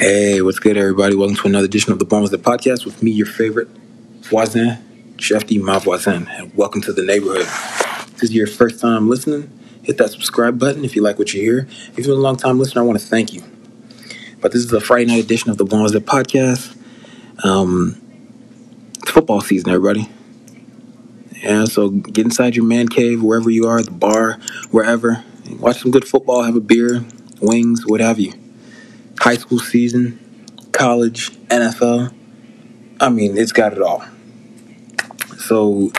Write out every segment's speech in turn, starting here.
Hey, what's good, everybody? Welcome to another edition of the Bombers the Podcast with me, your favorite voisin, Chef D. Ma voisin, and welcome to the neighborhood. If this is your first time listening, hit that subscribe button if you like what you hear. If been a long time listener, I want to thank you. But this is a Friday night edition of the Bombers the Podcast. Um, it's football season, everybody. Yeah, so get inside your man cave, wherever you are, the bar, wherever. Watch some good football, have a beer, wings, what have you high school season, college, NFL. I mean, it's got it all. So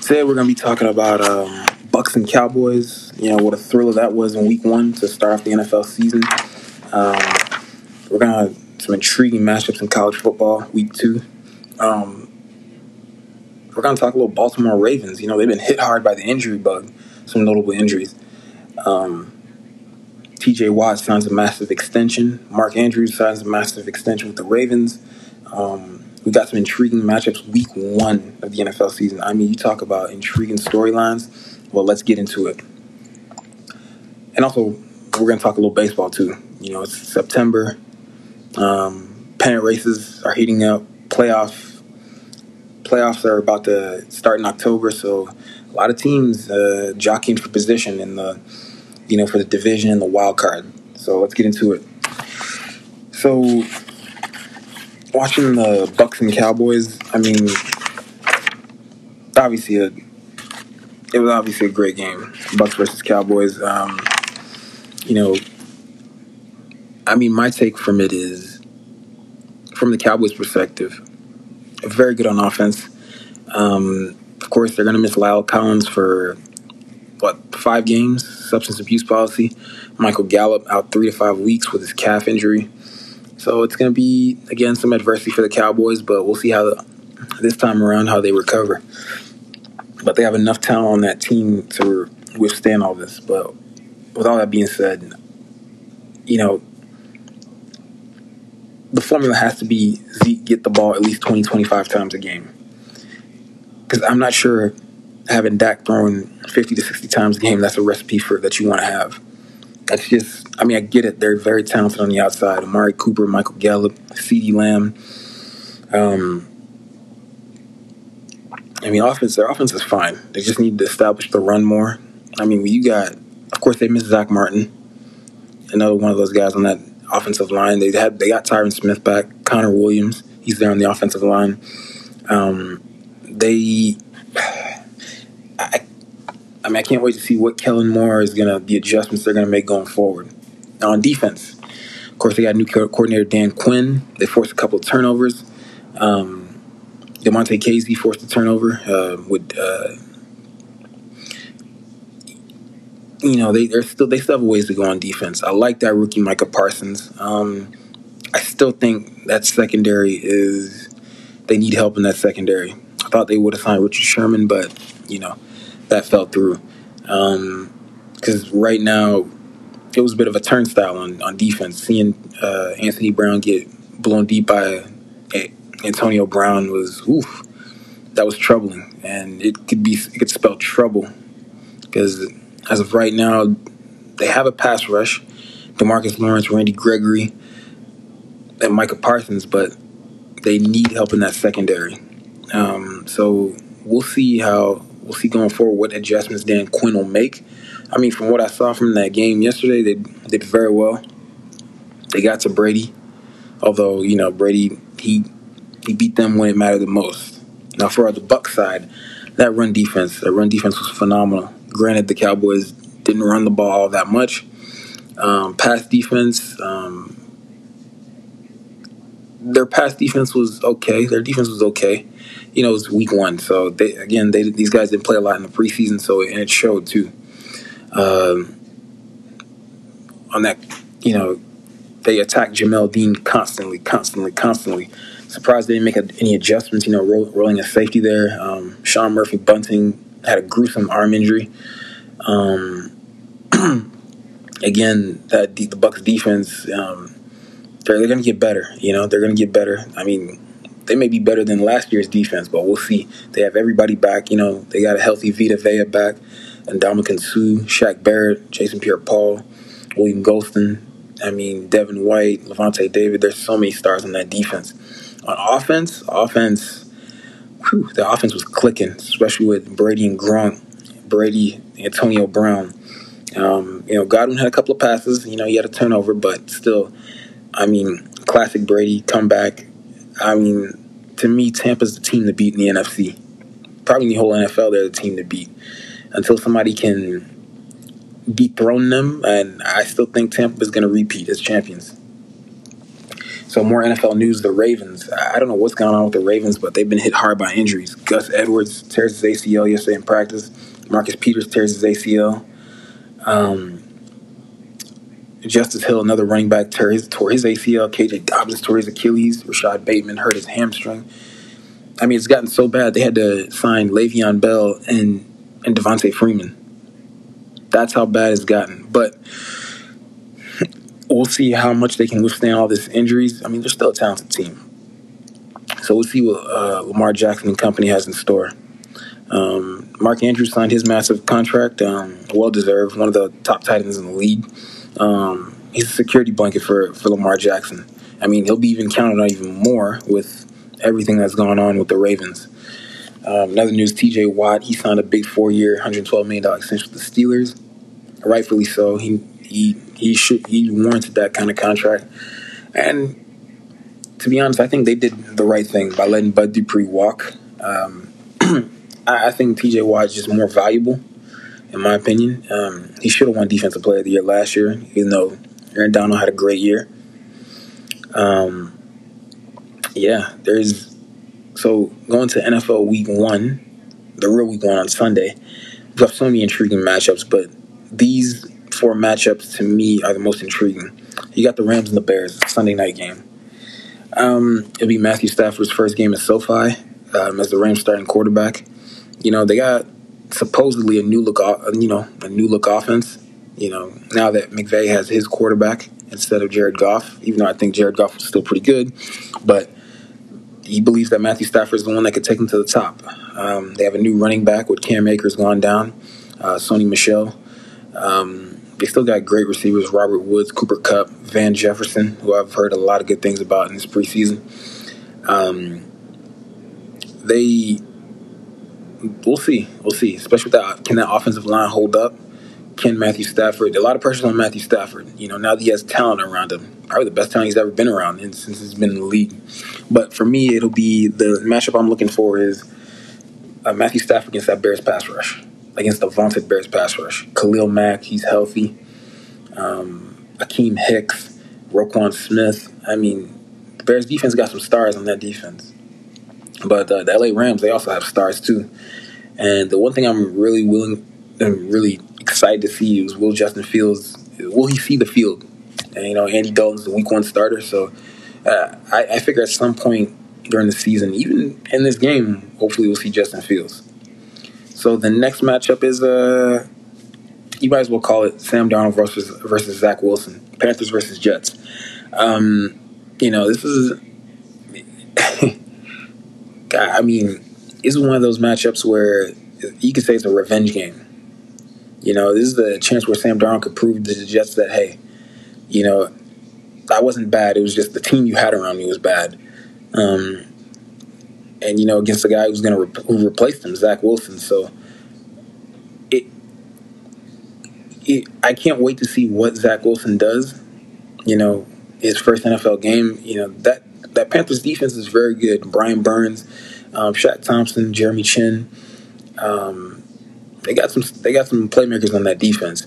today we're gonna be talking about um, Bucs and Cowboys. You know what a thriller that was in Week One to start off the NFL season. Um, we're gonna have some intriguing matchups in college football Week Two. Um, we're gonna talk a little Baltimore Ravens. You know they've been hit hard by the injury bug, some notable injuries. Um, TJ Watt signs a massive extension. Mark Andrews signs a massive extension with the Ravens. Um, we got some intriguing matchups week one of the NFL season. I mean, you talk about intriguing storylines. Well, let's get into it. And also, we're going to talk a little baseball too. You know, it's September. Um, pennant races are heating up. Playoff playoffs are about to start in October, so a lot of teams uh, jockeying for position in the you know, for the division and the wild card. So let's get into it. So watching the Bucs and Cowboys, I mean, obviously a, it was obviously a great game. Bucs versus Cowboys. Um, you know, I mean, my take from it is, from the Cowboys' perspective, very good on offense. Um, of course, they're going to miss La'el Collins for five games substance abuse policy. Michael Gallup out three to five weeks with his calf injury. So it's going to be again some adversity for the Cowboys, but we'll see how the, this time around how they recover. But they have enough talent on that team to withstand all this. But with all that being said, you know, the formula has to be Zeke get the ball at least 20, 25 times a game. Because I'm not sure having Dak throwing 50 to 60 times a game, that's a recipe for that you want to have. That's just, I mean, I get it. They're very talented on the outside. Amari Cooper, Michael Gallup, CeeDee Lamb. Um, I mean, offense, their offense is fine. They just need to establish the run more. I mean, you got, of course, they missed Zack Martin, another one of those guys on that offensive line. They had, they got Tyron Smith back, Connor Williams, he's there on the offensive line. Um, they I, I mean, I can't wait to see what Kellen Moore is gonna the adjustments they're gonna make going forward. Now on defense, of course, they got new coordinator Dan Quinn. They forced a couple of turnovers. Um, Damontae Kazee forced a turnover uh, with. Uh, you know they they're still they still have ways to go on defense. I like that rookie Micah Parsons. Um, I still think that secondary is they need help in that secondary. Thought they would have signed Richard Sherman, but you know that fell through. Because um, right now, it was a bit of a turnstile on, on defense. Seeing uh, Anthony Brown get blown deep by Antonio Brown was oof, that was troubling, and it could be it could spell trouble because as of right now, they have a pass rush, Demarcus Lawrence, Randy Gregory, and Micah Parsons, but they need help in that secondary. Um, so we'll see how we'll see going forward what adjustments Dan Quinn will make. I mean, from what I saw from that game yesterday, they did very well. They got to Brady, although you know Brady he he beat them when it mattered the most. Now for the Buck side, that run defense, that run defense was phenomenal. Granted, the Cowboys didn't run the ball all that much. Um, pass defense, um, their pass defense was okay. Their defense was okay you know, it was week one. So they again, they these guys didn't play a lot in the preseason, so and it showed too. Um, on that, you know, they attacked Jamel Dean constantly, constantly, constantly. Surprised they didn't make a, any adjustments. You know, roll, rolling a safety there. Um, Sean Murphy Bunting had a gruesome arm injury. Um, again, that the Bucs defense, um, they're, they're going to get better. You know, they're going to get better. I mean, they may be better than last year's defense, but we'll see. They have everybody back. You know, they got a healthy Vita Vea back, and Ndamukong Suh, Shaq Barrett, Jason Pierre-Paul, William Gholston, I mean, Devin White, Lavonte David. There's so many stars on that defense. On offense, offense, whew, the offense was clicking, especially with Brady and Gronk, Brady, Antonio Brown. Um, you know, Godwin had a couple of passes. You know, he had a turnover, but still, I mean, classic Brady comeback. I mean, to me, Tampa's the team to beat in the NFC. Probably the whole NFL, they're the team to beat. Until somebody can dethrone them, and I still think Tampa is going to repeat as champions. So more NFL news: the Ravens. I don't know what's going on with the Ravens, but they've been hit hard by injuries. Gus Edwards tears his ACL yesterday in practice. Marcus Peters tears his ACL. Um, Justice Hill, another running back, tore his, tore his ACL. KJ Dobbins tore his Achilles. Rashod Bateman hurt his hamstring. I mean, it's gotten so bad they had to sign Le'Veon Bell and and Devonta Freeman. That's how bad it's gotten. But we'll see how much they can withstand all these injuries. I mean, they're still a talented team. So we'll see what uh, Lamar Jackson and company has in store. Um, Mark Andrews signed his massive contract, um, well deserved, one of the top tight ends in the league. Um, he's a security blanket for, for Lamar Jackson. I mean, he'll be even counted on even more with everything that's going on with the Ravens. Um, another news: T.J. Watt he signed a big four-year, 112 million dollar extension with the Steelers. Rightfully so. He he he should he warranted that kind of contract. And to be honest, I think they did the right thing by letting Bud Dupree walk. Um, I, I, think T.J. Watt is just more valuable, in my opinion. Um, he should have won Defensive Player of the Year last year, even though Aaron Donald had a great year. Um, yeah, there's so going to NFL Week One, the real Week One on Sunday. We have got so many intriguing matchups, but these four matchups to me are the most intriguing. You got the Rams and the Bears Sunday night game. Um, it'll be Matthew Stafford's first game at SoFi um, as the Rams starting quarterback. You know they got supposedly a new look, you know, a new look offense. You know now that McVay has his quarterback instead of Jared Goff, even though I think Jared Goff was still pretty good, but he believes that Matthew Stafford is the one that could take him to the top. Um, they have a new running back with Cam Akers gone down, uh, Sony Michel. Um, they still got great receivers: Robert Woods, Cooper Kupp, Van Jefferson, who I've heard a lot of good things about in this preseason. Um, they, we'll see, we'll see. Especially with that, can that offensive line hold up? Can Matthew Stafford? A lot of pressure on Matthew Stafford. You know, now that he has talent around him, probably the best talent he's ever been around since he's been in the league. But for me, it'll be the matchup I'm looking for is uh, Matthew Stafford against that Bears pass rush, against the vaunted Bears pass rush. Khalil Mack, he's healthy. Um, Akiem Hicks, Roquan Smith. I mean, the Bears defense got some stars on that defense. But uh, the LA Rams, they also have stars too. And the one thing I'm really willing and really excited to see is will Justin Fields will he see the field? And you know, Andy Dalton's the week one starter, so uh, I, I figure at some point during the season, even in this game, hopefully we'll see Justin Fields. So the next matchup is uh you might as well call it Sam Darnold versus versus Zach Wilson, Panthers versus Jets. Um, you know, this is I mean, is one of those matchups where you could say it's a revenge game. You know, this is the chance where Sam Darnold could prove to the Jets that, hey, you know, I wasn't bad. It was just the team you had around me was bad. Um, and you know, against the guy who's going to re- who replaced him, Zach Wilson. So it, it, I can't wait to see what Zach Wilson does. You know, his first NFL game. You know that that Panthers defense is very good. Brian Burns, um, Shaq Thompson, Jeremy Chinn. Um, they got some they got some playmakers on that defense.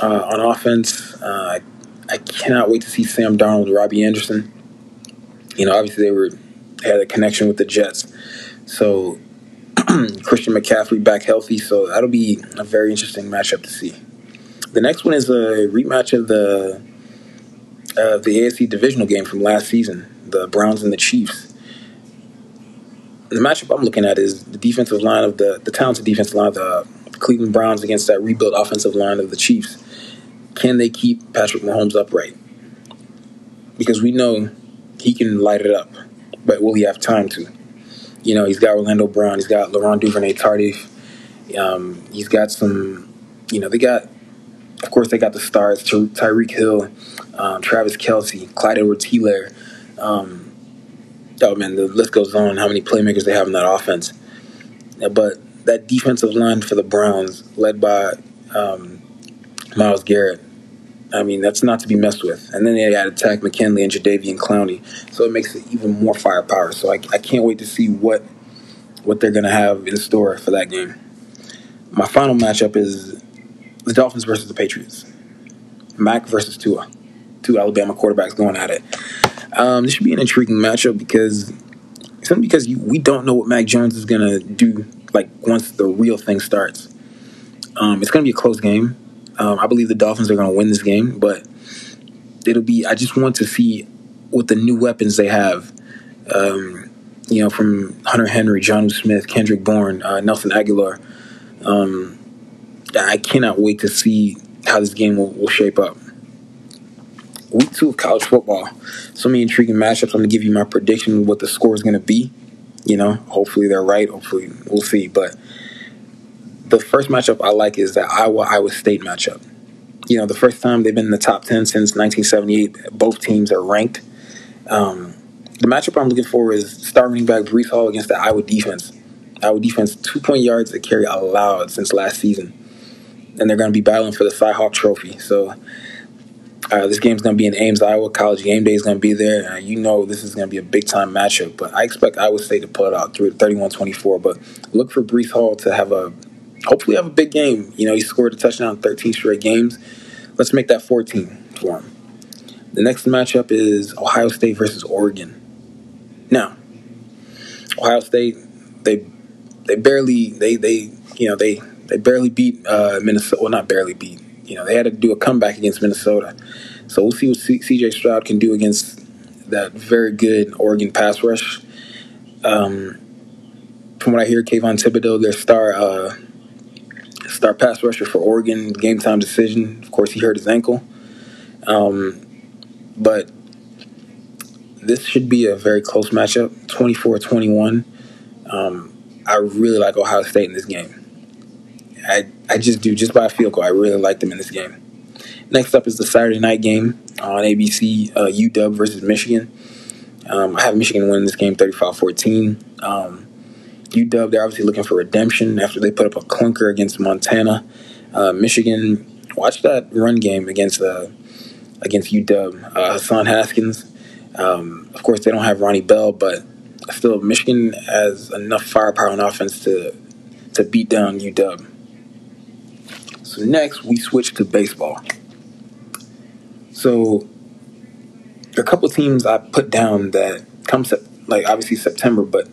Uh, on offense, uh, I cannot wait to see Sam Darnold, Robbie Anderson. You know, obviously they were they had a connection with the Jets, so Christian McCaffrey back healthy, so that'll be a very interesting matchup to see. The next one is a rematch of the uh, the AFC divisional game from last season, the Browns and the Chiefs the matchup I'm looking at is the defensive line of the the talented defensive line of the Cleveland Browns against that rebuilt offensive line of the Chiefs. Can they keep Patrick Mahomes upright? Because we know he can light it up, but will he have time to? You know, he's got Orlando Brown, he's got Laurent Duvernay Tardif, um, he's got some, you know, they got of course, they got the stars: Ty- Tyreek Hill, um, Travis Kelce, Clyde Edwards-Helaire. Um, oh man, the list goes on. How many playmakers they have in that offense? But that defensive line for the Browns, led by um, Myles Garrett, I mean, that's not to be messed with. And then they added Takk McKinley and Jadeveon Clowney, so it makes it even more firepower. So I, I can't wait to see what what they're going to have in store for that game. My final matchup is the Dolphins versus the Patriots. Mac versus Tua. Two Alabama quarterbacks going at it. Um, this should be an intriguing matchup because simply because you, we don't know what Mac Jones is going to do. Like once the real thing starts, um, it's going to be a close game. Um, I believe the Dolphins are going to win this game, but it'll be. I just want to see what the new weapons they have. Um, you know, from Hunter Henry, Jonnu Smith, Kendrick Bourne, uh, Nelson Agholor. Um, I cannot wait to see how this game will, will, shape up. Week two of college football. So many intriguing matchups. I'm going to give you my prediction of what the score is going to be. You know, hopefully they're right. Hopefully we'll see. But the first matchup I like is the Iowa Iowa State matchup. You know, the first time they've been in the top 10 since 1978, both teams are ranked. Um, the matchup I'm looking for is starting back Breece Hall against the Iowa defense. Iowa defense, two point yards to carry allowed since last season. And they're going to be battling for the Cyhawk Trophy. So uh, this game's going to be in Ames, Iowa. College game day is going to be there. Uh, you know this is going to be a big time matchup. But I expect Iowa State to pull it out through 31 24. But look for Breece Hall to have a hopefully have a big game. You know, he scored a touchdown in 13 straight games. Let's make that 14 for him. The next matchup is Ohio State versus Oregon. Now, Ohio State, they they barely they they you know they they barely beat uh, Minnesota. Well, not barely beat. You know, they had to do a comeback against Minnesota. So we'll see what C.J. Stroud can do against that very good Oregon pass rush. Um, from what I hear, Kayvon Thibodeaux, their star uh, star pass rusher for Oregon, game time decision. Of course, he hurt his ankle. Um, but this should be a very close matchup 24 21. Um, I really like Ohio State in this game. I, I just do, just by a field goal. I really like them in this game. Next up is the Saturday night game on ABC uh, UW versus Michigan. Um, I have Michigan winning this game 35 14. Um, UW, they're obviously looking for redemption after they put up a clunker against Montana. Uh, Michigan, watch that run game against uh, against UW. Uh, Hassan Haskins. Um, of course, they don't have Ronnie Bell, but still, Michigan has enough firepower on offense to to beat down UW. So next, we switch to baseball. So a couple teams I put down that come like obviously September, but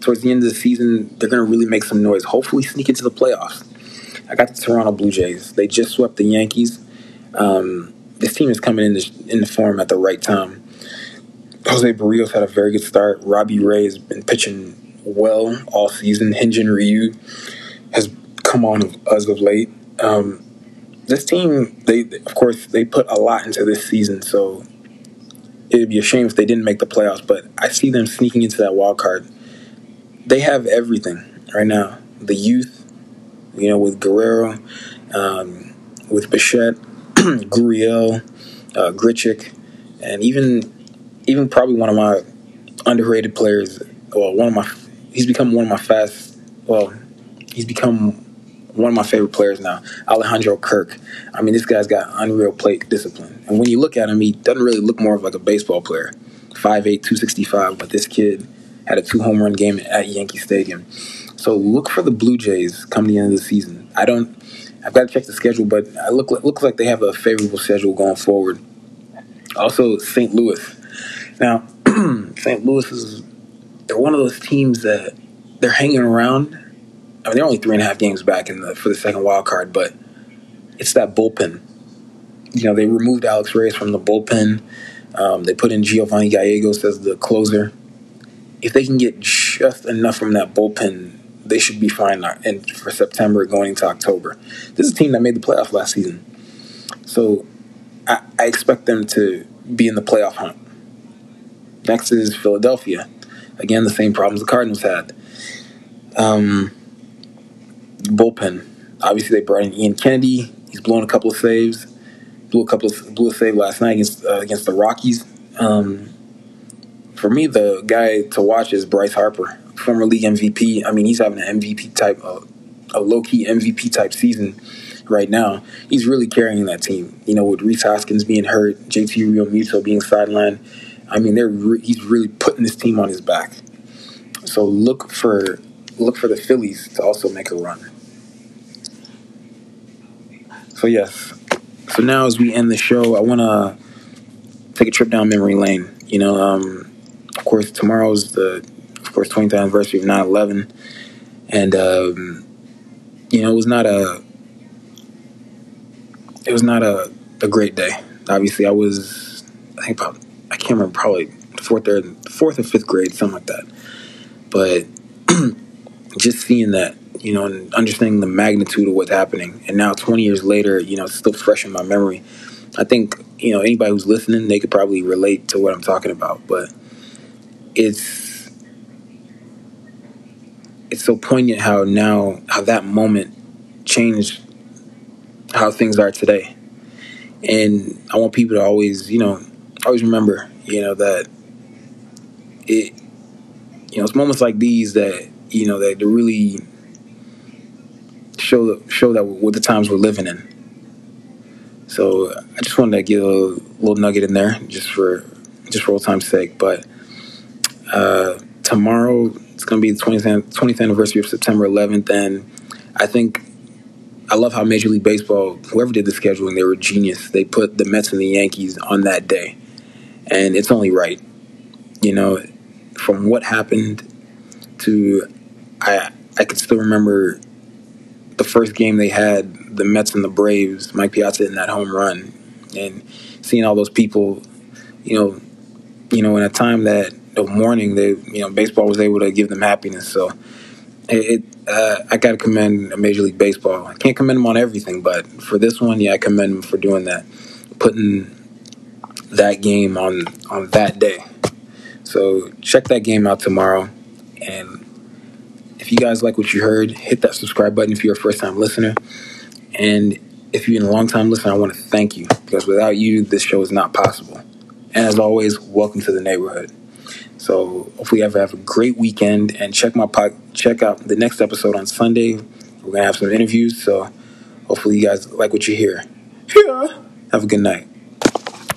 towards the end of the season, they're going to really make some noise. Hopefully, sneak into the playoffs. I got the Toronto Blue Jays. They just swept the Yankees. Um, this team is coming in the, in the form at the right time. Jose Berrios had a very good start. Robbie Ray has been pitching well all season. Hyun-Jin Ryu has come on as of late. Um, this team, they of course they put a lot into this season, so it'd be a shame if they didn't make the playoffs. But I see them sneaking into that wild card. They have everything right now. The youth, you know, with Guerrero, um, with Bichette, Gurriel, uh, Grichuk, and even even probably one of my underrated players. Well, one of my he's become one of my fast. Well, he's become one of my favorite players now, Alejandro Kirk. I mean, this guy's got unreal plate discipline, and when you look at him, he doesn't really look more of like a baseball player. 5'8", 265, but this kid had a two home run game at Yankee Stadium. So look for the Blue Jays come the end of the season. I don't. I've got to check the schedule, but I look looks like they have a favorable schedule going forward. Also, St. Louis. Now, St. Louis is they're one of those teams that they're hanging around. I mean, they're only three and a half games back in the for the second wild card, but it's that bullpen. You know, they removed Alex Reyes from the bullpen. Um, they put in Giovanni Gallegos as the closer. If they can get just enough from that bullpen, they should be fine and for September going into October. This is a team that made the playoff last season. So I, I expect them to be in the playoff hunt. Next is Philadelphia. Again, the same problems the Cardinals had. Um, bullpen. Obviously, they brought in Ian Kennedy. He's blown a couple of saves. Blew a couple of blew a save last night against uh, against the Rockies. Um, for me, the guy to watch is Bryce Harper, former league MVP. I mean, he's having an MVP type, uh, a low key MVP type season right now. He's really carrying that team. You know, with Rhys Hoskins being hurt, JT Realmuto being sidelined. I mean, they're re- he's really putting this team on his back. So look for look for the Phillies to also make a run. So yes. So now as we end the show, I want to take a trip down memory lane. You know, um, of course, tomorrow's the of course 20th anniversary of 9/11, and um, you know, it was not a it was not a, a great day. Obviously, I was I think about I can't remember probably fourth or fourth or fifth grade, something like that. But just seeing that, you know, and understanding the magnitude of what's happening, and now 20 years later, you know, it's still fresh in my memory. I think you know anybody who's listening, they could probably relate to what I'm talking about. But it's it's so poignant how now how that moment changed how things are today. And I want people to always, you know, always remember, you know, that it, you know, it's moments like these that, you know, that to really show show that what the times we're living in. So I just wanted to give a little nugget in there, just for just for old time's sake. But uh, tomorrow it's going to be the 20th, 20th anniversary of September 11th, and I think I love how Major League Baseball, whoever did the scheduling, they were genius. They put the Mets and the Yankees on that day, and it's only right. You know, from what happened to, I I can still remember the first game they had, the Mets and the Braves. Mike Piazza in that home run, and seeing all those people, you know, you know, in a time that the morning they, you know, baseball was able to give them happiness. So it, uh, I got to commend Major League Baseball. I can't commend them on everything, but for this one, yeah, I commend them for doing that, putting that game on on that day. So check that game out tomorrow, and if you guys like what you heard, hit that subscribe button if you're a first time listener, and if you're a long time listener, I want to thank you because without you, this show is not possible. And as always, welcome to the neighborhood. So hopefully, you ever have a great weekend and check my check out the next episode on Sunday. We're gonna have some interviews, so hopefully, you guys like what you hear. Yeah. Have a good night.